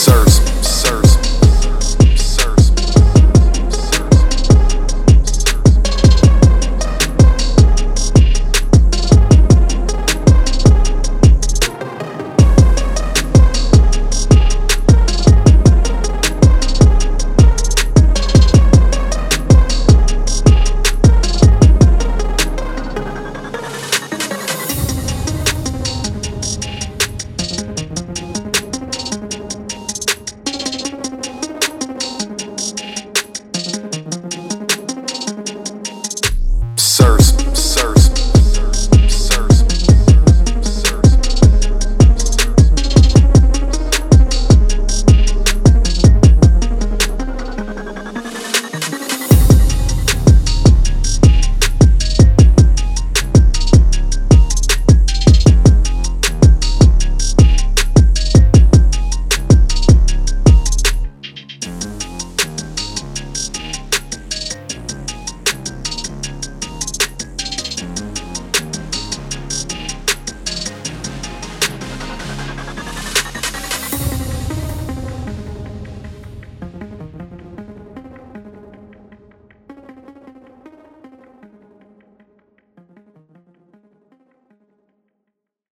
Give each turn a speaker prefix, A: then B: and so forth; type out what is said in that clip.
A: deserves